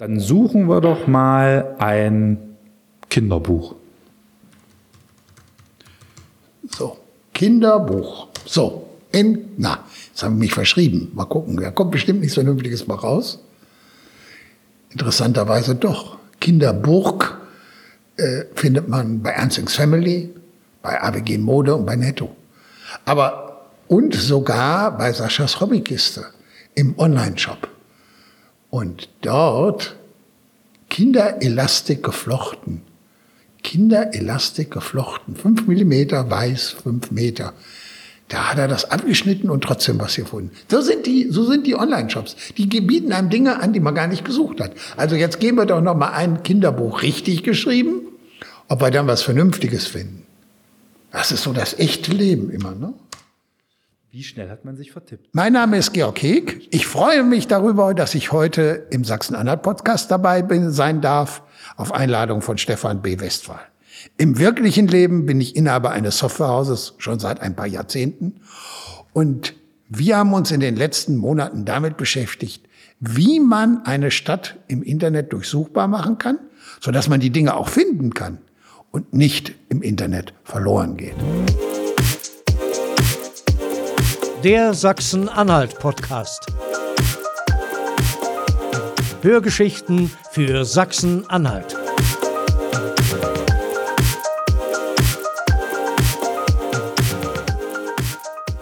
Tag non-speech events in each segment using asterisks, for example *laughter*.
Dann suchen wir doch mal ein Kinderbuch. So, Kinderbuch. So, in, na, jetzt haben wir mich verschrieben. Mal gucken, da kommt bestimmt nichts Vernünftiges mal raus. Interessanterweise doch. Kinderburg äh, findet man bei Ernstings Family, bei ABG Mode und bei Netto. Aber und sogar bei Saschas Hobbykiste im Online-Shop. Und dort Kinderelastik geflochten. Kinderelastik geflochten. Fünf Millimeter weiß, fünf Meter. Da hat er das abgeschnitten und trotzdem was gefunden. So sind die, so sind die Online-Shops. Die bieten einem Dinge an, die man gar nicht gesucht hat. Also jetzt geben wir doch noch mal ein Kinderbuch richtig geschrieben, ob wir dann was Vernünftiges finden. Das ist so das echte Leben immer, ne? Wie schnell hat man sich vertippt? Mein Name ist Georg Heg. Ich freue mich darüber, dass ich heute im Sachsen-Anhalt-Podcast dabei bin, sein darf, auf Einladung von Stefan B. Westphal. Im wirklichen Leben bin ich Inhaber eines Softwarehauses schon seit ein paar Jahrzehnten. Und wir haben uns in den letzten Monaten damit beschäftigt, wie man eine Stadt im Internet durchsuchbar machen kann, sodass man die Dinge auch finden kann und nicht im Internet verloren geht. Der Sachsen-Anhalt-Podcast. Hörgeschichten für Sachsen-Anhalt.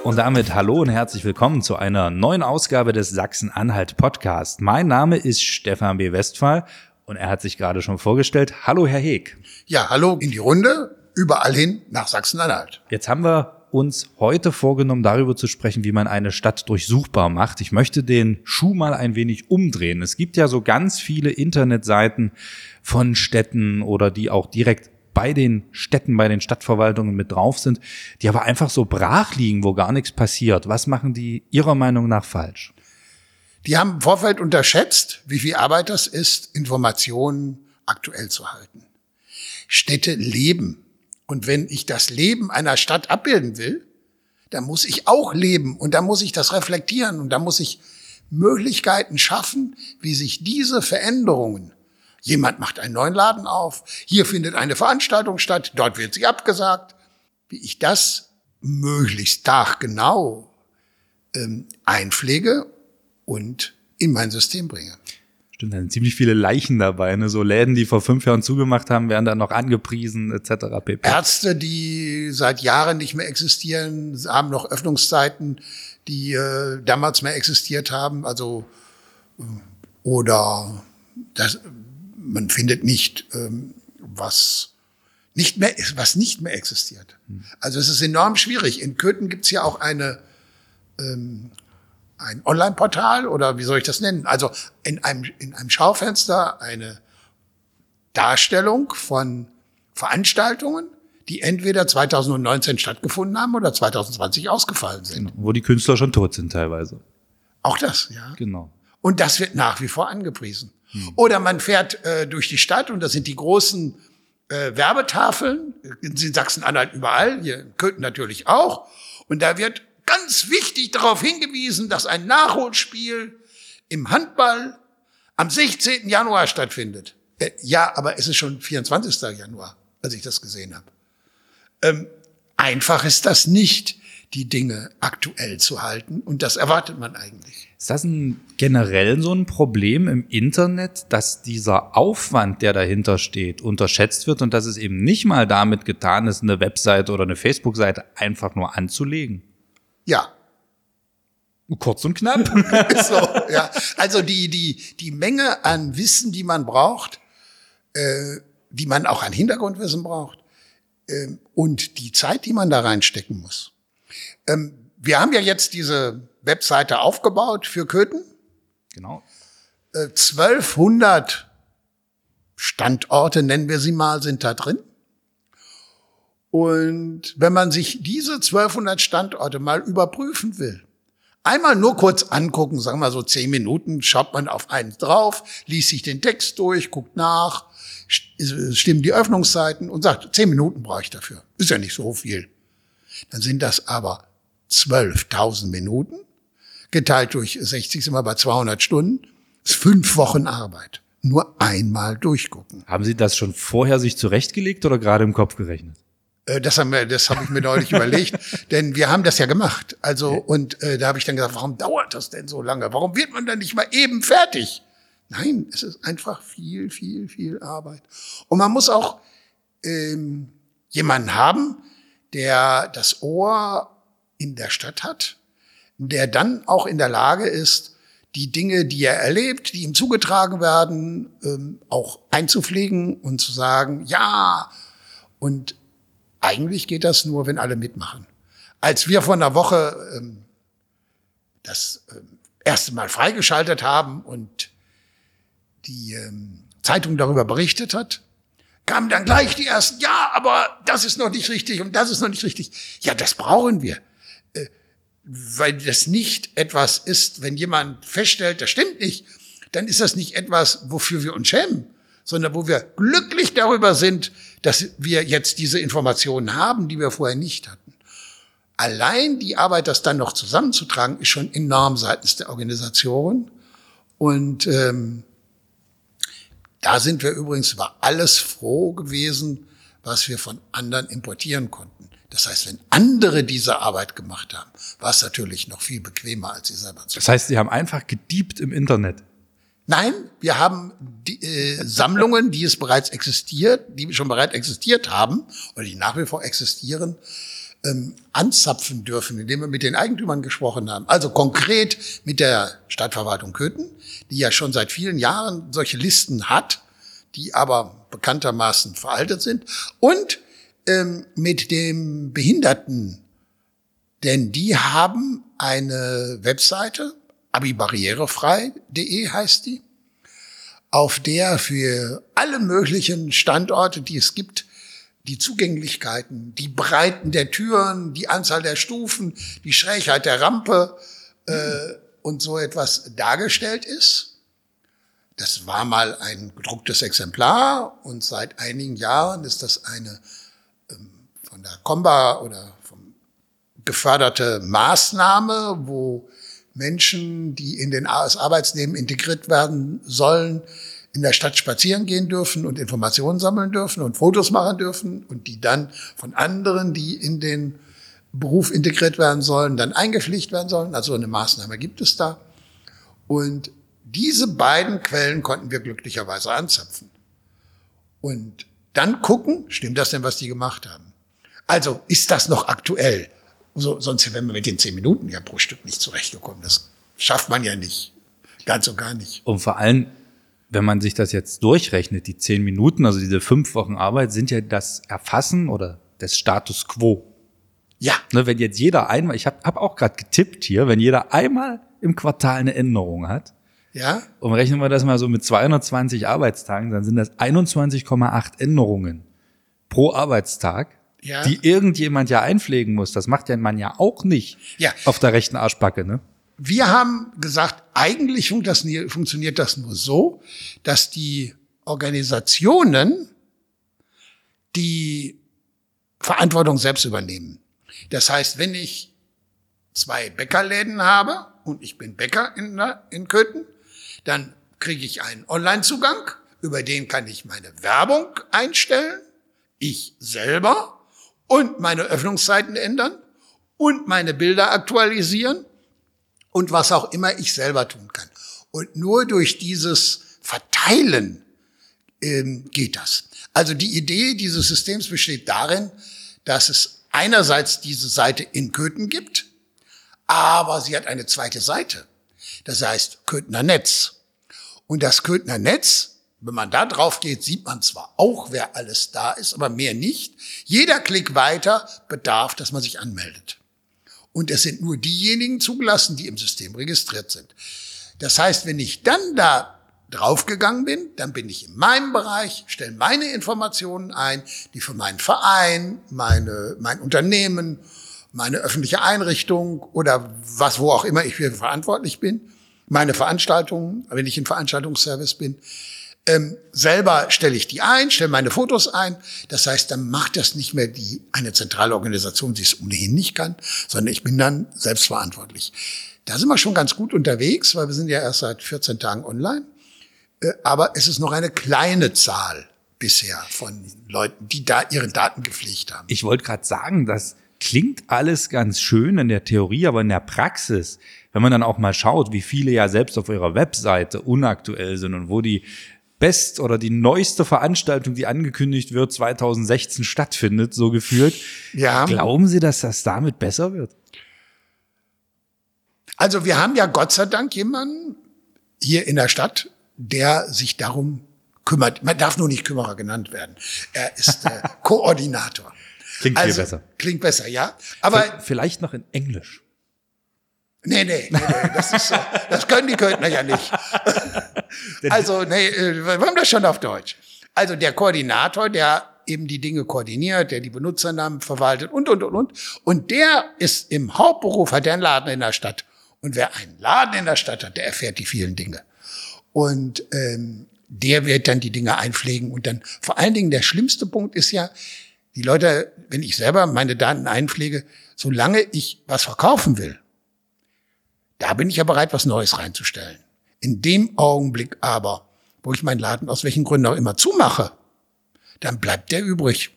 Und damit hallo und herzlich willkommen zu einer neuen Ausgabe des Sachsen-Anhalt Podcast. Mein Name ist Stefan B. Westphal und er hat sich gerade schon vorgestellt. Hallo, Herr Heeg. Ja, hallo in die Runde, überall hin nach Sachsen-Anhalt. Jetzt haben wir uns heute vorgenommen, darüber zu sprechen, wie man eine Stadt durchsuchbar macht. Ich möchte den Schuh mal ein wenig umdrehen. Es gibt ja so ganz viele Internetseiten von Städten oder die auch direkt bei den Städten, bei den Stadtverwaltungen mit drauf sind, die aber einfach so brach liegen, wo gar nichts passiert. Was machen die Ihrer Meinung nach falsch? Die haben im Vorfeld unterschätzt, wie viel Arbeit das ist, Informationen aktuell zu halten. Städte leben und wenn ich das Leben einer Stadt abbilden will, dann muss ich auch leben und dann muss ich das reflektieren und dann muss ich Möglichkeiten schaffen, wie sich diese Veränderungen Jemand macht einen neuen Laden auf, hier findet eine Veranstaltung statt, dort wird sie abgesagt. Wie ich das möglichst taggenau ähm, einpflege und in mein System bringe. Stimmt, da sind ziemlich viele Leichen dabei. Ne? So Läden, die vor fünf Jahren zugemacht haben, werden dann noch angepriesen etc. pp. Ärzte, die seit Jahren nicht mehr existieren, haben noch Öffnungszeiten, die äh, damals mehr existiert haben. Also äh, oder das, man findet nicht ähm, was nicht mehr was nicht mehr existiert. Hm. Also es ist enorm schwierig. In Köthen gibt's ja auch eine ähm, ein Online-Portal oder wie soll ich das nennen? Also in einem, in einem Schaufenster eine Darstellung von Veranstaltungen, die entweder 2019 stattgefunden haben oder 2020 ausgefallen sind. Genau, wo die Künstler schon tot sind teilweise. Auch das, ja. Genau. Und das wird nach wie vor angepriesen. Hm. Oder man fährt äh, durch die Stadt und das sind die großen äh, Werbetafeln, in Sachsen-Anhalt überall, hier in Köthen natürlich auch. Und da wird ganz wichtig darauf hingewiesen, dass ein Nachholspiel im Handball am 16. Januar stattfindet. Äh, ja, aber es ist schon 24. Januar, als ich das gesehen habe. Ähm, einfach ist das nicht, die Dinge aktuell zu halten. Und das erwartet man eigentlich. Ist das ein, generell so ein Problem im Internet, dass dieser Aufwand, der dahinter steht, unterschätzt wird und dass es eben nicht mal damit getan ist, eine Webseite oder eine Facebook-Seite einfach nur anzulegen? Ja. Kurz und knapp. *laughs* so, ja. Also die, die, die Menge an Wissen, die man braucht, äh, die man auch an Hintergrundwissen braucht, äh, und die Zeit, die man da reinstecken muss. Ähm, wir haben ja jetzt diese Webseite aufgebaut für Köthen. Genau. Äh, 1200 Standorte, nennen wir sie mal, sind da drin. Und wenn man sich diese 1200 Standorte mal überprüfen will, einmal nur kurz angucken, sagen wir so zehn Minuten, schaut man auf einen drauf, liest sich den Text durch, guckt nach, stimmen die Öffnungszeiten und sagt, zehn Minuten brauche ich dafür. Ist ja nicht so viel. Dann sind das aber 12.000 Minuten, geteilt durch 60 sind wir bei 200 Stunden, ist fünf Wochen Arbeit. nur einmal durchgucken. Haben Sie das schon vorher sich zurechtgelegt oder gerade im Kopf gerechnet? Äh, Das haben wir, das habe ich mir neulich überlegt, *laughs* denn wir haben das ja gemacht. Also und äh, da habe ich dann gesagt, warum dauert das denn so lange? Warum wird man dann nicht mal eben fertig? Nein, es ist einfach viel, viel, viel Arbeit. Und man muss auch ähm, jemanden haben, der das Ohr in der Stadt hat, der dann auch in der Lage ist, die Dinge, die er erlebt, die ihm zugetragen werden, ähm, auch einzupflegen und zu sagen, ja, und eigentlich geht das nur, wenn alle mitmachen. Als wir vor einer Woche ähm, das ähm, erste Mal freigeschaltet haben und die ähm, Zeitung darüber berichtet hat, kamen dann gleich die ersten, ja, aber das ist noch nicht richtig und das ist noch nicht richtig. Ja, das brauchen wir. Äh, weil das nicht etwas ist, wenn jemand feststellt, das stimmt nicht, dann ist das nicht etwas, wofür wir uns schämen, sondern wo wir glücklich darüber sind, dass wir jetzt diese Informationen haben, die wir vorher nicht hatten. Allein die Arbeit, das dann noch zusammenzutragen, ist schon enorm seitens der Organisation. Und ähm, da sind wir übrigens über alles froh gewesen, was wir von anderen importieren konnten. Das heißt, wenn andere diese Arbeit gemacht haben, war es natürlich noch viel bequemer, als sie selber zu Das heißt, Sie haben einfach gediebt im Internet. Nein, wir haben die, äh, Sammlungen, die es bereits existiert, die schon bereits existiert haben oder die nach wie vor existieren, ähm, anzapfen dürfen, indem wir mit den Eigentümern gesprochen haben. Also konkret mit der Stadtverwaltung Köthen, die ja schon seit vielen Jahren solche Listen hat, die aber bekanntermaßen veraltet sind, und ähm, mit dem Behinderten, denn die haben eine Webseite, abibarrierefrei.de heißt die, auf der für alle möglichen Standorte, die es gibt, die Zugänglichkeiten, die Breiten der Türen, die Anzahl der Stufen, die Schrägheit der Rampe äh, und so etwas dargestellt ist. Das war mal ein gedrucktes Exemplar und seit einigen Jahren ist das eine ähm, von der Comba oder vom geförderte Maßnahme, wo Menschen, die in den das Arbeitsleben integriert werden sollen, in der Stadt spazieren gehen dürfen und Informationen sammeln dürfen und Fotos machen dürfen und die dann von anderen, die in den Beruf integriert werden sollen, dann eingepflegt werden sollen. Also eine Maßnahme gibt es da. Und diese beiden Quellen konnten wir glücklicherweise anzapfen. Und dann gucken, stimmt das denn, was die gemacht haben? Also ist das noch aktuell? So, sonst wären wir mit den zehn Minuten ja pro Stück nicht zurechtgekommen. Das schafft man ja nicht. Ganz und gar nicht. Und vor allem, wenn man sich das jetzt durchrechnet, die zehn Minuten, also diese fünf Wochen Arbeit, sind ja das Erfassen oder des Status quo. Ja, Ne, wenn jetzt jeder einmal, ich habe hab auch gerade getippt hier, wenn jeder einmal im Quartal eine Änderung hat, ja, und rechnen wir das mal so mit 220 Arbeitstagen, dann sind das 21,8 Änderungen pro Arbeitstag, Ja. die irgendjemand ja einpflegen muss. Das macht ja man ja auch nicht Ja. auf der rechten Arschbacke, ne? Wir haben gesagt, eigentlich funktioniert das nur so, dass die Organisationen die Verantwortung selbst übernehmen. Das heißt, wenn ich zwei Bäckerläden habe und ich bin Bäcker in, der- in Köthen, dann kriege ich einen Online-Zugang, über den kann ich meine Werbung einstellen, ich selber und meine Öffnungszeiten ändern und meine Bilder aktualisieren und was auch immer ich selber tun kann. Und nur durch dieses Verteilen ähm, geht das. Also die Idee dieses Systems besteht darin, dass es einerseits diese Seite in Köthen gibt, aber sie hat eine zweite Seite. Das heißt Köthener Netz. Und das Köthener Netz, wenn man da drauf geht, sieht man zwar auch, wer alles da ist, aber mehr nicht. Jeder Klick weiter bedarf, dass man sich anmeldet. Und es sind nur diejenigen zugelassen, die im System registriert sind. Das heißt, wenn ich dann da draufgegangen bin, dann bin ich in meinem Bereich, stelle meine Informationen ein, die für meinen Verein, meine, mein Unternehmen, meine öffentliche Einrichtung oder was, wo auch immer ich für verantwortlich bin, meine Veranstaltungen, wenn ich im Veranstaltungsservice bin, ähm, selber stelle ich die ein, stelle meine Fotos ein. Das heißt, dann macht das nicht mehr die eine zentrale Organisation, die es ohnehin nicht kann, sondern ich bin dann selbstverantwortlich. Da sind wir schon ganz gut unterwegs, weil wir sind ja erst seit 14 Tagen online. Äh, aber es ist noch eine kleine Zahl bisher von Leuten, die da ihre Daten gepflegt haben. Ich wollte gerade sagen, das klingt alles ganz schön in der Theorie, aber in der Praxis, wenn man dann auch mal schaut, wie viele ja selbst auf ihrer Webseite unaktuell sind und wo die best oder die neueste Veranstaltung, die angekündigt wird, 2016 stattfindet, so gefühlt. Ja. Glauben Sie, dass das damit besser wird? Also wir haben ja Gott sei Dank jemanden hier in der Stadt, der sich darum kümmert. Man darf nur nicht Kümmerer genannt werden. Er ist äh, *laughs* Koordinator. Klingt also, viel besser. Klingt besser, ja. Aber vielleicht noch in Englisch. Nee, nee, nee, nee das, ist, äh, das können die Kölner ja nicht. *laughs* also, nee, äh, wir haben das schon auf Deutsch. Also der Koordinator, der eben die Dinge koordiniert, der die Benutzernamen verwaltet und, und, und, und. Und der ist im Hauptberuf, hat der einen Laden in der Stadt. Und wer einen Laden in der Stadt hat, der erfährt die vielen Dinge. Und ähm, der wird dann die Dinge einpflegen. Und dann vor allen Dingen der schlimmste Punkt ist ja, die Leute, wenn ich selber meine Daten einpflege, solange ich was verkaufen will, da bin ich ja bereit, was Neues reinzustellen. In dem Augenblick aber, wo ich meinen Laden aus welchen Gründen auch immer zumache, dann bleibt der übrig.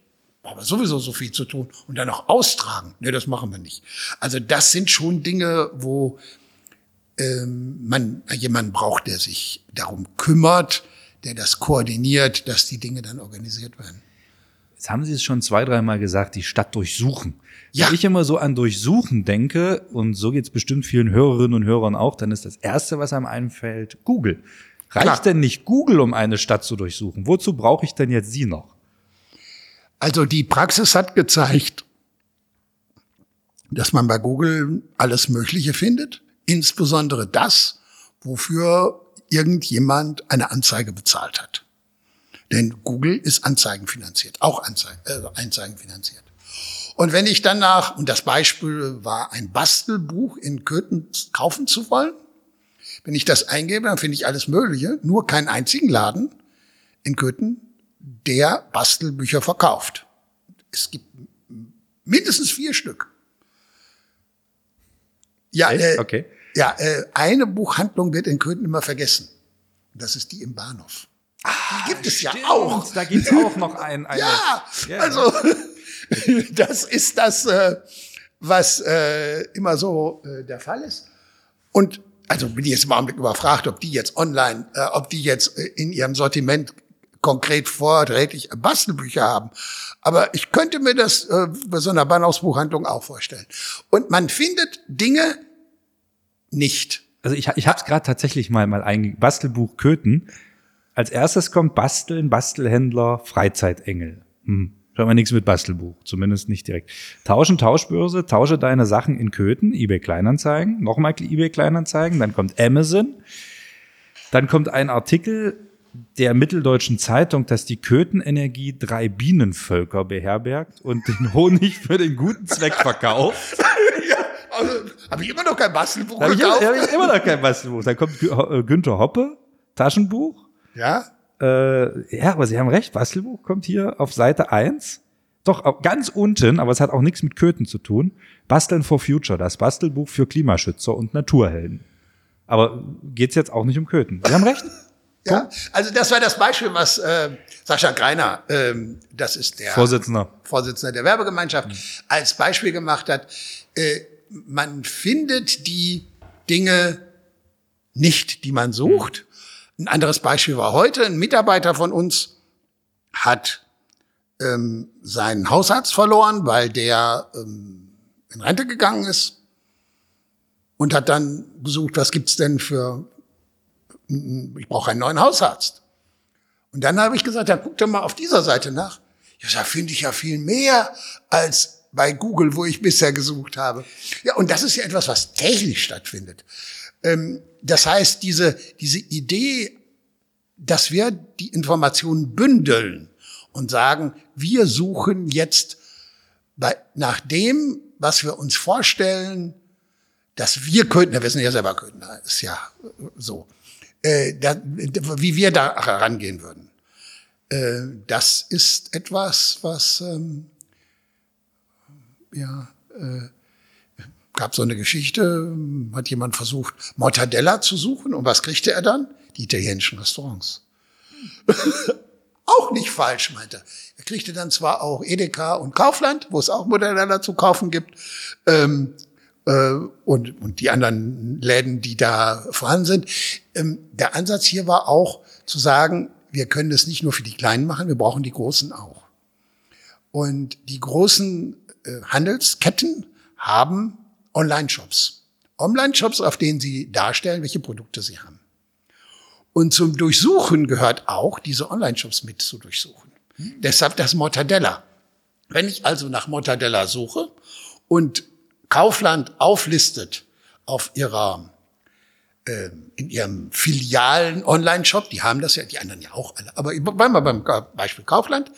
Aber sowieso so viel zu tun und dann noch austragen. Nee, das machen wir nicht. Also das sind schon Dinge, wo ähm, man jemanden braucht, der sich darum kümmert, der das koordiniert, dass die Dinge dann organisiert werden. Jetzt haben Sie es schon zwei, dreimal gesagt, die Stadt durchsuchen. Ja. Wenn ich immer so an Durchsuchen denke, und so geht es bestimmt vielen Hörerinnen und Hörern auch, dann ist das Erste, was einem einfällt, Google. Reicht Klar. denn nicht Google, um eine Stadt zu durchsuchen? Wozu brauche ich denn jetzt Sie noch? Also die Praxis hat gezeigt, dass man bei Google alles Mögliche findet, insbesondere das, wofür irgendjemand eine Anzeige bezahlt hat. Denn Google ist anzeigenfinanziert, auch Anzeigen, äh, Anzeigen Und wenn ich danach, und das Beispiel war ein Bastelbuch in Köthen kaufen zu wollen, wenn ich das eingebe, dann finde ich alles Mögliche, nur keinen einzigen Laden in Köthen, der Bastelbücher verkauft. Es gibt mindestens vier Stück. Ja, äh, Okay. ja äh, eine Buchhandlung wird in Köthen immer vergessen. Das ist die im Bahnhof. Die gibt es ja auch. Da gibt's auch noch ein, *laughs* eine, Ja, Ja. also *laughs* das ist das, äh, was äh, immer so äh, der Fall ist. Und also bin ich jetzt im Augenblick überfragt, ob die jetzt online, äh, ob die jetzt äh, in ihrem Sortiment konkret vorrätig Bastelbücher haben. Aber ich könnte mir das äh, bei so einer Bahnhofsbuchhandlung auch vorstellen. Und man findet Dinge nicht. Also ich, ich habe es gerade tatsächlich mal mal ein Bastelbuch Köthen. Als erstes kommt Basteln, Bastelhändler, Freizeitengel. Hm. Schon mal nichts mit Bastelbuch, zumindest nicht direkt. Tauschen, Tauschbörse, tausche deine Sachen in Köthen, eBay Kleinanzeigen, nochmal eBay Kleinanzeigen, dann kommt Amazon, dann kommt ein Artikel der Mitteldeutschen Zeitung, dass die Köthenenergie drei Bienenvölker beherbergt und den *laughs* Honig für den guten Zweck verkauft. *laughs* Also, Habe ich immer noch kein Bastelbuch habe ich, hab ich immer noch kein Bastelbuch. Dann kommt äh, Günther Hoppe, Taschenbuch. Ja? Äh, ja, aber Sie haben recht, Bastelbuch kommt hier auf Seite 1. Doch ganz unten, aber es hat auch nichts mit Köthen zu tun. Basteln for Future, das Bastelbuch für Klimaschützer und Naturhelden. Aber geht's jetzt auch nicht um Köthen. Sie haben recht. *laughs* Ja, also das war das Beispiel, was äh, Sascha Greiner, ähm, das ist der Vorsitzender. Vorsitzender der Werbegemeinschaft, als Beispiel gemacht hat. Äh, man findet die Dinge nicht, die man sucht. Ein anderes Beispiel war heute, ein Mitarbeiter von uns hat ähm, seinen Hausarzt verloren, weil der ähm, in Rente gegangen ist und hat dann gesucht, was gibt's denn für ich brauche einen neuen Hausarzt. Und dann habe ich gesagt, ja, guck doch mal auf dieser Seite nach. Ja, da finde ich ja viel mehr als bei Google, wo ich bisher gesucht habe. Ja, und das ist ja etwas, was täglich stattfindet. Ähm, das heißt, diese, diese Idee, dass wir die Informationen bündeln und sagen, wir suchen jetzt bei, nach dem, was wir uns vorstellen, dass wir könnten, wir wissen ja selber könnten, ist ja so, äh, da, wie wir da herangehen würden. Äh, das ist etwas, was ähm, ja äh, gab so eine Geschichte, hat jemand versucht, Mortadella zu suchen und was kriegte er dann? die italienischen Restaurants. *laughs* auch nicht falsch, meinte er. Er kriegte dann zwar auch Edeka und Kaufland, wo es auch Mortadella zu kaufen gibt, ähm, äh, und, und die anderen Läden, die da vorhanden sind. Ähm, der Ansatz hier war auch zu sagen, wir können das nicht nur für die Kleinen machen, wir brauchen die Großen auch. Und die großen äh, Handelsketten haben Online-Shops. Online-Shops, auf denen sie darstellen, welche Produkte sie haben. Und zum Durchsuchen gehört auch, diese Online-Shops mit zu durchsuchen. Hm. Deshalb das Mortadella. Wenn ich also nach Mortadella suche und Kaufland auflistet auf ihrer äh, in ihrem Filialen Online-Shop, die haben das ja, die anderen ja auch alle, aber bleiben wir beim Beispiel Kaufland,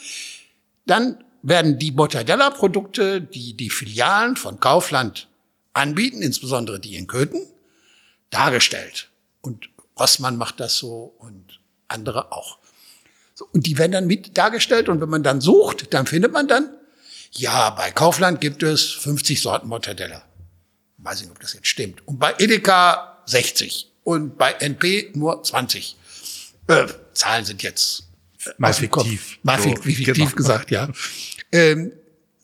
dann werden die Mortadella-Produkte, die die Filialen von Kaufland anbieten, insbesondere die in Köthen, dargestellt. Und Rossmann macht das so und andere auch. So, und die werden dann mit dargestellt und wenn man dann sucht, dann findet man dann, ja, bei Kaufland gibt es 50 Sorten Mortadella. Weiß nicht, ob das jetzt stimmt. Und bei Edeka 60 und bei NP nur 20. Äh, Zahlen sind jetzt äh, mal fiktiv. Mal so, fiktiv genau. gesagt, ja. Ähm,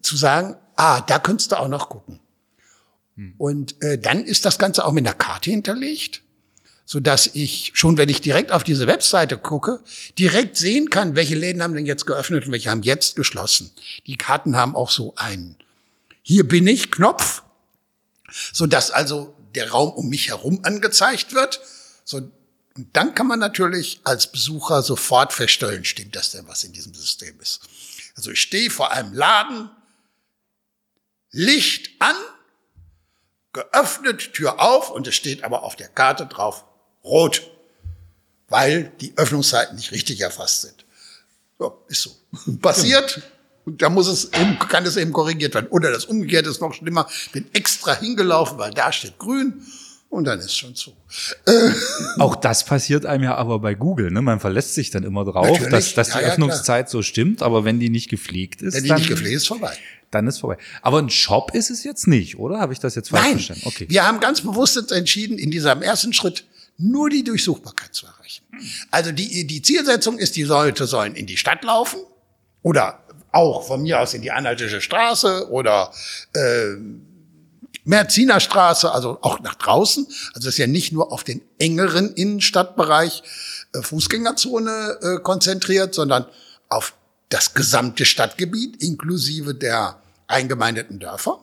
zu sagen, ah, da könntest du auch noch gucken. Hm. Und äh, dann ist das Ganze auch mit einer Karte hinterlegt so dass ich schon, wenn ich direkt auf diese Webseite gucke, direkt sehen kann, welche Läden haben denn jetzt geöffnet und welche haben jetzt geschlossen. Die Karten haben auch so einen Hier bin ich Knopf, so dass also der Raum um mich herum angezeigt wird. So, und dann kann man natürlich als Besucher sofort feststellen, stimmt das denn, was in diesem System ist. Also ich stehe vor einem Laden, Licht an, geöffnet, Tür auf und es steht aber auf der Karte drauf, rot, weil die Öffnungszeiten nicht richtig erfasst sind. So, ist so. *laughs* Passiert. Und da muss es eben, kann es eben korrigiert werden. Oder das Umgekehrte ist noch schlimmer. Bin extra hingelaufen, weil da steht grün. Und dann ist schon zu. Äh. Auch das passiert einem ja aber bei Google. Ne? Man verlässt sich dann immer drauf, Natürlich. dass, dass die ja, Öffnungszeit klar. so stimmt. Aber wenn die nicht gepflegt ist, wenn die dann, nicht gepflegt ist, vorbei. Dann ist vorbei. Aber ein Shop ist es jetzt nicht, oder? Habe ich das jetzt falsch Nein. verstanden? Okay. Wir haben ganz bewusst entschieden, in diesem ersten Schritt nur die Durchsuchbarkeit zu erreichen. Also die, die Zielsetzung ist, die Leute sollen in die Stadt laufen oder auch von mir aus in die Anhaltische Straße oder äh, Merzinerstraße, also auch nach draußen. Also das ist ja nicht nur auf den engeren Innenstadtbereich äh, Fußgängerzone äh, konzentriert, sondern auf das gesamte Stadtgebiet inklusive der eingemeindeten Dörfer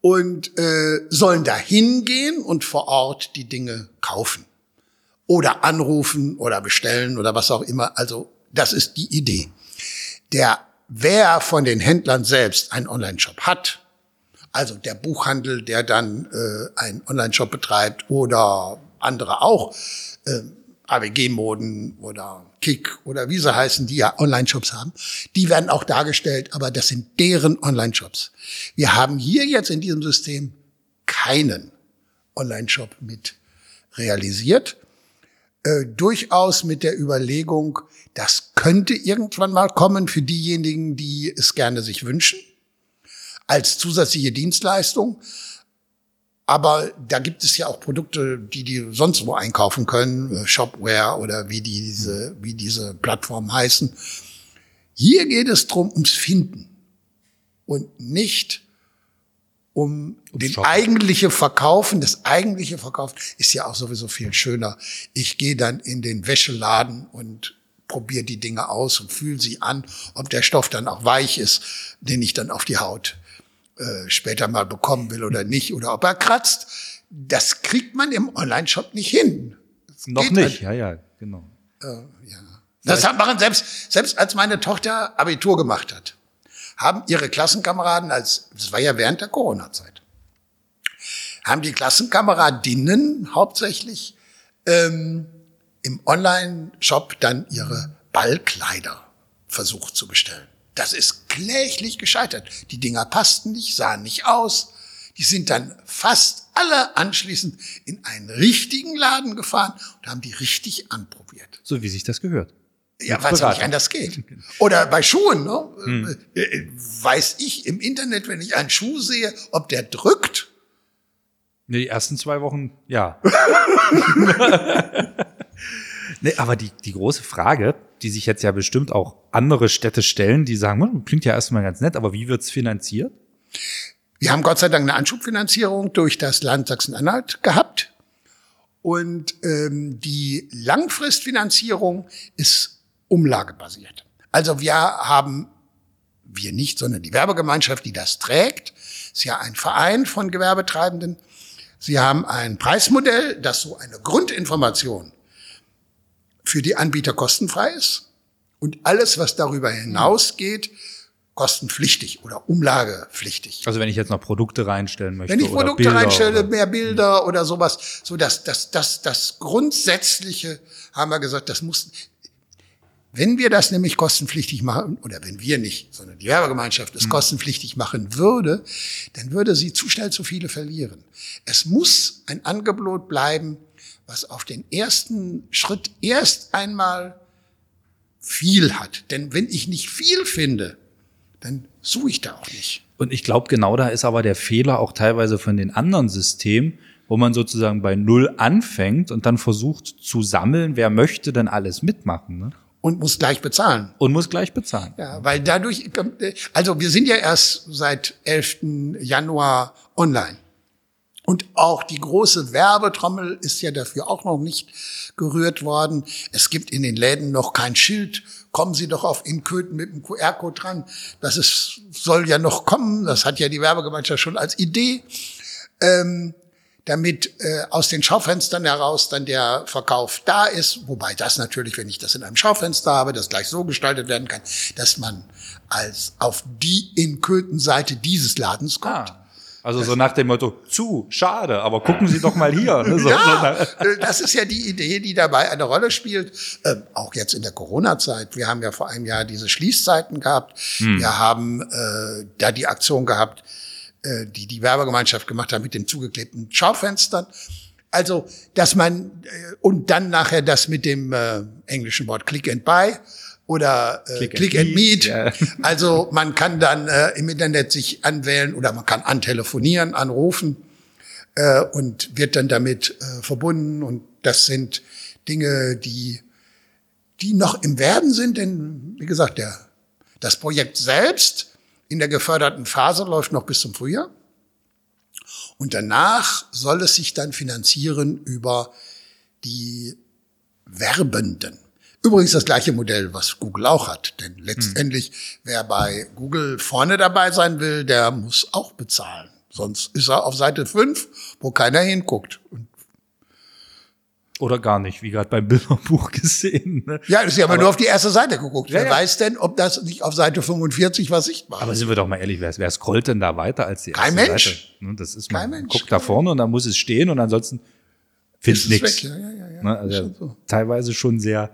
und äh, sollen da hingehen und vor Ort die Dinge kaufen oder anrufen oder bestellen oder was auch immer. Also das ist die Idee. Der wer von den Händlern selbst einen Online-Shop hat, also der Buchhandel, der dann äh, einen Online-Shop betreibt oder andere auch, äh, AWG-Moden oder Kick oder wie sie heißen, die ja Online-Shops haben, die werden auch dargestellt, aber das sind deren Online-Shops. Wir haben hier jetzt in diesem System keinen Online-Shop mit realisiert. Äh, durchaus mit der Überlegung, das könnte irgendwann mal kommen für diejenigen, die es gerne sich wünschen, als zusätzliche Dienstleistung. Aber da gibt es ja auch Produkte, die die sonst wo einkaufen können, äh, Shopware oder wie diese, wie diese Plattformen heißen. Hier geht es drum ums Finden und nicht um den Shoppen. eigentliche Verkaufen. Das eigentliche Verkaufen ist ja auch sowieso viel schöner. Ich gehe dann in den Wäscheladen und probiere die Dinge aus und fühle sie an, ob der Stoff dann auch weich ist, den ich dann auf die Haut äh, später mal bekommen will oder nicht oder ob er kratzt. Das kriegt man im Online-Shop nicht hin. Das Noch nicht, halt. ja, ja, genau. Äh, ja. Das hat machen selbst, selbst als meine Tochter Abitur gemacht hat, haben ihre Klassenkameraden als, das war ja während der Corona-Zeit, haben die Klassenkameradinnen hauptsächlich ähm, im Online-Shop dann ihre Ballkleider versucht zu bestellen. Das ist kläglich gescheitert. Die Dinger passten nicht, sahen nicht aus. Die sind dann fast alle anschließend in einen richtigen Laden gefahren und haben die richtig anprobiert. So wie sich das gehört. Ja, weil es nicht anders geht. Oder bei Schuhen, ne? Hm. Äh, äh, weiß ich im Internet, wenn ich einen Schuh sehe, ob der drückt Nee, die ersten zwei Wochen, ja. *laughs* *laughs* nee, aber die, die große Frage, die sich jetzt ja bestimmt auch andere Städte stellen, die sagen, hm, klingt ja erstmal ganz nett, aber wie wird's finanziert? Wir haben Gott sei Dank eine Anschubfinanzierung durch das Land Sachsen-Anhalt gehabt. Und ähm, die Langfristfinanzierung ist umlagebasiert. Also wir haben, wir nicht, sondern die Werbegemeinschaft, die das trägt, ist ja ein Verein von Gewerbetreibenden. Sie haben ein Preismodell, das so eine Grundinformation für die Anbieter kostenfrei ist und alles, was darüber hinausgeht, kostenpflichtig oder umlagepflichtig. Also wenn ich jetzt noch Produkte reinstellen möchte. Wenn ich Produkte Bilder reinstelle, oder- mehr Bilder oder sowas, so dass das, das, das Grundsätzliche haben wir gesagt, das muss, wenn wir das nämlich kostenpflichtig machen, oder wenn wir nicht, sondern die Werbegemeinschaft es kostenpflichtig machen würde, dann würde sie zu schnell zu viele verlieren. Es muss ein Angebot bleiben, was auf den ersten Schritt erst einmal viel hat. Denn wenn ich nicht viel finde, dann suche ich da auch nicht. Und ich glaube, genau da ist aber der Fehler auch teilweise von den anderen Systemen, wo man sozusagen bei Null anfängt und dann versucht zu sammeln, wer möchte denn alles mitmachen ne? Und muss gleich bezahlen. und muss gleich bezahlen. Ja, weil dadurch, also wir sind ja erst seit 11. Januar online. Und auch die große Werbetrommel ist ja dafür auch noch nicht gerührt worden. Es gibt in den Läden noch kein Schild. Kommen Sie doch auf Inköthen mit dem QR-Code dran. Das ist, soll ja noch kommen. Das hat ja die Werbegemeinschaft schon als Idee. Ähm, damit äh, aus den Schaufenstern heraus dann der Verkauf da ist. Wobei das natürlich, wenn ich das in einem Schaufenster habe, das gleich so gestaltet werden kann, dass man als auf die in Köthen-Seite dieses Ladens kommt. Ah, also so nach dem Motto, zu, schade, aber gucken Sie doch mal hier. Ne? So, so Ja, nach- äh, das ist ja die Idee, die dabei eine Rolle spielt. Ähm, auch jetzt in der Corona-Zeit. Wir haben ja vor einem Jahr diese Schließzeiten gehabt. Wir haben äh, da die Aktion gehabt, äh, die die Werbegemeinschaft gemacht hat mit den zugeklebten Schaufenstern. Also, dass man äh, und dann nachher das mit dem äh, englischen Wort Click and Buy oder äh, Click Click, and and Meet, ja. Also man kann dann äh, im Internet sich anwählen oder man kann antelefonieren, anrufen äh, und wird dann damit äh, verbunden. Und das sind Dinge, die, die noch im Werden sind, denn wie gesagt, der, das Projekt selbst in der geförderten Phase läuft noch bis zum Frühjahr. Und danach soll es sich dann finanzieren über die Werbenden. Übrigens das gleiche Modell, was Google auch hat. Denn letztendlich, wer bei Google vorne dabei sein will, der muss auch bezahlen. Sonst ist er auf Seite 5, wo keiner hinguckt. Und Oder gar nicht, wie gerade beim Bilderbuch *laughs* gesehen. Ne? ja, ist ja aber nur auf die erste Seite geguckt. Ja, Wer ja. weiß denn, ob das nicht auf Seite 45 was sichtbar ist? Aber sind wir doch mal ehrlich, wer, wer scrollt denn da weiter als die Kein erste Mensch. Seite? Ne, Das ist Kein man Mensch. guckt da vorne und dann muss es stehen und ansonsten es nichts. ja, ja, ja, ja. Ne, Also schon so. teilweise schon sehr,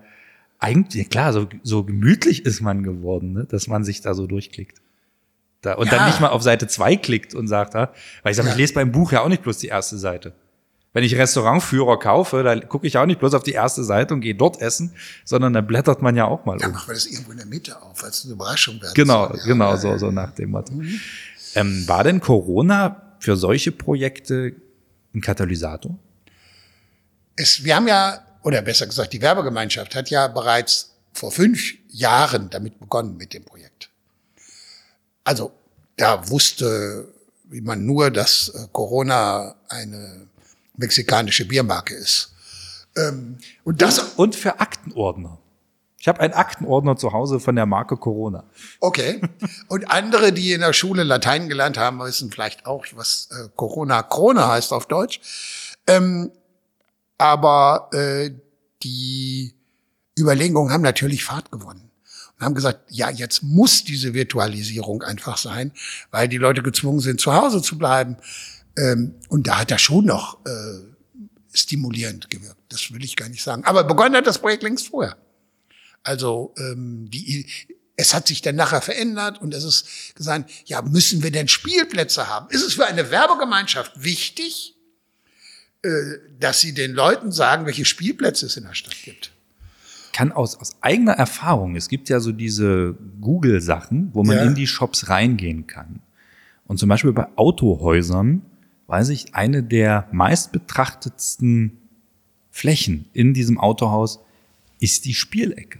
eigentlich, klar, so, so gemütlich ist man geworden, ne, dass man sich da so durchklickt. Da, und Ja. dann nicht mal auf Seite zwei klickt und sagt, ah, weil ich sage, Ja. ich lese beim Buch ja auch nicht bloß die erste Seite. Wenn ich Restaurantführer kaufe, da gucke ich auch nicht bloß auf die erste Seite und gehe dort essen, sondern dann blättert man ja auch mal Dann um. machen wir das irgendwo in der Mitte auf, als eine Überraschung werden Genau, soll. Genau, ja, so, so nach dem Motto. Ähm, war denn Corona für solche Projekte ein Katalysator? es, wir haben ja, oder besser gesagt, die Werbegemeinschaft hat ja bereits vor fünf Jahren damit begonnen mit dem Projekt. Also da wusste wie man nur, dass äh, Corona eine mexikanische Biermarke ist. Ähm, und das, Und für Aktenordner. Ich habe einen Aktenordner zu Hause von der Marke Corona. okay. Und andere, die in der Schule Latein gelernt haben, wissen vielleicht auch, was äh, Corona Krone heißt auf Deutsch. Ähm, aber äh, die Überlegungen haben natürlich Fahrt gewonnen. Und haben gesagt, ja, jetzt muss diese Virtualisierung einfach sein, weil die Leute gezwungen sind, zu Hause zu bleiben. Ähm, und da hat er schon noch äh, stimulierend gewirkt. Das will ich gar nicht sagen. Aber begonnen hat das Projekt längst vorher. Also ähm, die, es hat sich dann nachher verändert und es ist gesagt, ja, müssen wir denn Spielplätze haben? Ist es für eine Werbegemeinschaft wichtig, dass sie den Leuten sagen, welche Spielplätze es in der Stadt gibt? Kann aus, aus eigener Erfahrung, es gibt ja so diese Google-Sachen, wo man Ja. in die Shops reingehen kann. Und zum Beispiel bei Autohäusern weiß ich, eine der meistbetrachtetsten Flächen in diesem Autohaus ist die Spielecke.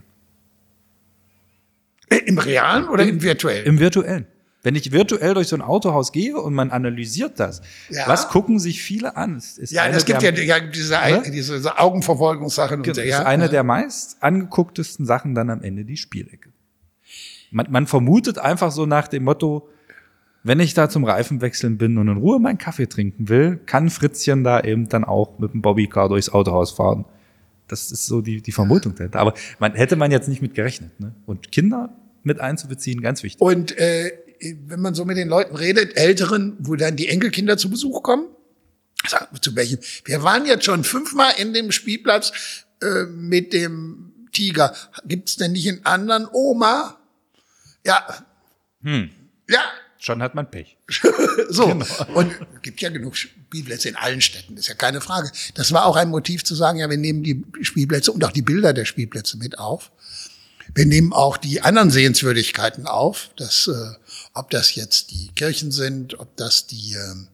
Äh, Im realen oder im virtuellen? Im virtuellen. Wenn ich virtuell durch so ein Autohaus gehe und man analysiert das, Ja. was gucken sich viele an? Es ist ja, das gibt der, ja, diese, Ne? diese, Augenverfolgungssachen Genau, und ist Ja, eine ja. der meist angegucktesten Sachen dann am Ende die Spielecke. Man, man vermutet einfach so nach dem Motto, wenn ich da zum Reifenwechseln bin und in Ruhe meinen Kaffee trinken will, kann Fritzchen da eben dann auch mit dem Bobbycar durchs Autohaus fahren. Das ist so die, die Vermutung dahinter. Aber man hätte man jetzt nicht mit gerechnet. Ne? Und Kinder mit einzubeziehen, ganz wichtig. Und äh, wenn man so mit den Leuten redet, Älteren, wo dann die Enkelkinder zu Besuch kommen, sag, zu welchem? Wir waren jetzt schon fünfmal in dem Spielplatz äh, mit dem Tiger. Gibt's denn nicht einen anderen Oma? Ja. Hm. Ja, Schon hat man Pech. *laughs* so. Genau. Und gibt ja genug Spielplätze in allen Städten, ist ja keine Frage. Das war auch ein Motiv zu sagen, ja, wir nehmen die Spielplätze und auch die Bilder der Spielplätze mit auf. Wir nehmen auch die anderen Sehenswürdigkeiten auf, das, äh, ob das jetzt die Kirchen sind, ob das die ähm,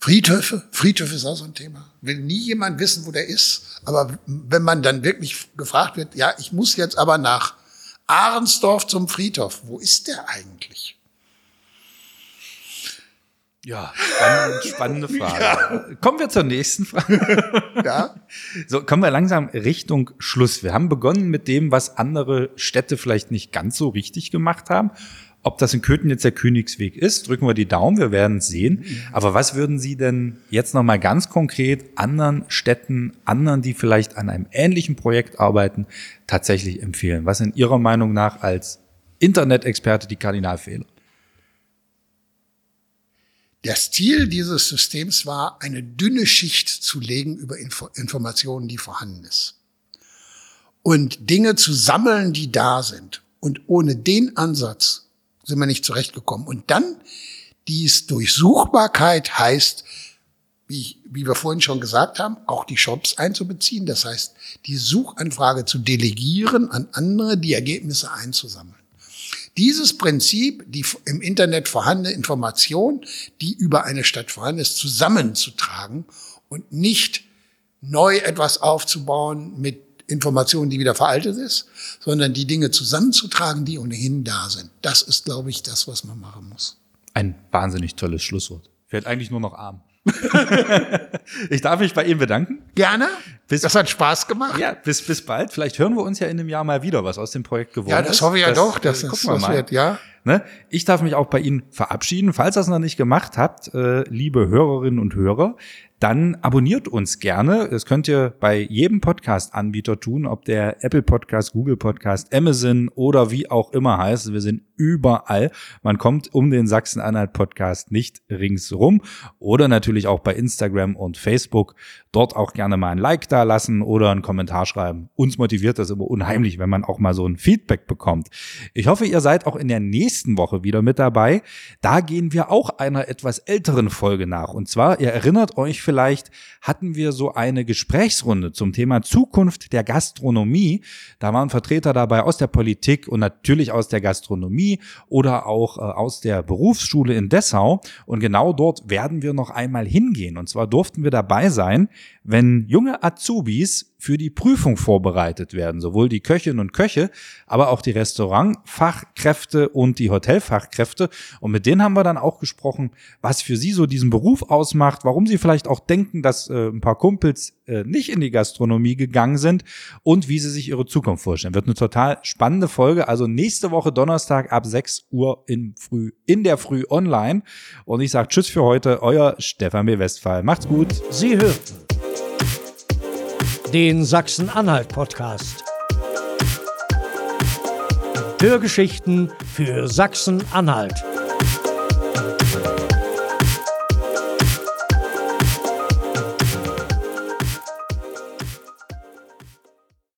Friedhöfe, Friedhöfe ist auch so ein Thema. Will nie jemand wissen, wo der ist. Aber wenn man dann wirklich gefragt wird, ja, ich muss jetzt aber nach Ahrensdorf zum Friedhof, wo ist der eigentlich? Ja, spannende, *laughs* spannende Frage. Kommen wir zur nächsten Frage. *laughs* Ja, So, kommen wir langsam Richtung Schluss. Wir haben begonnen mit dem, was andere Städte vielleicht nicht ganz so richtig gemacht haben. Ob das in Köthen jetzt der Königsweg ist, drücken wir die Daumen, wir werden es sehen. Aber was würden Sie denn jetzt nochmal ganz konkret anderen Städten, anderen, die vielleicht an einem ähnlichen Projekt arbeiten, tatsächlich empfehlen? Was sind Ihrer Meinung nach als Internet-Experte die Kardinalfehler? Das Ziel dieses Systems war, eine dünne Schicht zu legen über Info Informationen, die vorhanden ist. Und Dinge zu sammeln, die da sind. Und ohne den Ansatz sind wir nicht zurechtgekommen. Und dann dies Durchsuchbarkeit heißt, wie, wie wir vorhin schon gesagt haben, auch die Shops einzubeziehen. Das heißt, die Suchanfrage zu delegieren an andere, die Ergebnisse einzusammeln. Dieses Prinzip, die im Internet vorhandene Information, die über eine Stadt vorhanden ist, zusammenzutragen und nicht neu etwas aufzubauen mit Informationen, die wieder veraltet ist, sondern die Dinge zusammenzutragen, die ohnehin da sind. Das ist, glaube ich, das, was man machen muss. Ein wahnsinnig tolles Schlusswort. Fällt eigentlich nur noch arm. *laughs* ich darf mich bei Ihnen bedanken. Gerne. Bis- das hat Spaß gemacht. Ja, bis, bis bald. Vielleicht hören wir uns ja in einem Jahr mal wieder, was aus dem Projekt geworden Ja, ist. das hoffe ich ja doch, dass äh, das, gucken wir das mal. wird, ja. Ne? Ich darf mich auch bei Ihnen verabschieden. Falls ihr es noch nicht gemacht habt, äh, liebe Hörerinnen und Hörer, dann abonniert uns gerne. Das könnt ihr bei jedem Podcast-Anbieter tun, ob der Apple Podcast, Google Podcast, Amazon oder wie auch immer heißt. Wir sind überall. Man kommt um den Sachsen-Anhalt Podcast nicht ringsrum. Oder natürlich auch bei Instagram und Facebook. Dort auch gerne mal ein Like da lassen oder einen Kommentar schreiben. Uns motiviert das immer unheimlich, wenn man auch mal so ein Feedback bekommt. Ich hoffe, ihr seid auch in der nächsten Woche wieder mit dabei. Da gehen wir auch einer etwas älteren Folge nach. Und zwar, ihr erinnert euch vielleicht, hatten wir so eine Gesprächsrunde zum Thema Zukunft der Gastronomie. Da waren Vertreter dabei aus der Politik und natürlich aus der Gastronomie oder auch äh, aus der Berufsschule in Dessau. Und genau dort werden wir noch einmal hingehen. Und zwar durften wir dabei sein, wenn junge Azubis für die Prüfung vorbereitet werden, sowohl die Köchinnen und Köche, aber auch die Restaurantfachkräfte und die Hotelfachkräfte. Und mit denen haben wir dann auch gesprochen, was für sie so diesen Beruf ausmacht, warum sie vielleicht auch denken, dass äh, ein paar Kumpels äh, nicht in die Gastronomie gegangen sind und wie sie sich ihre Zukunft vorstellen. Wird eine total spannende Folge. Also nächste Woche Donnerstag ab 6 Uhr in, früh, in der Früh online. Und ich sage Tschüss für heute, euer Stefan B. Westphal. Macht's gut. Sie hörten den Sachsen-Anhalt-Podcast. Hörgeschichten für Sachsen-Anhalt.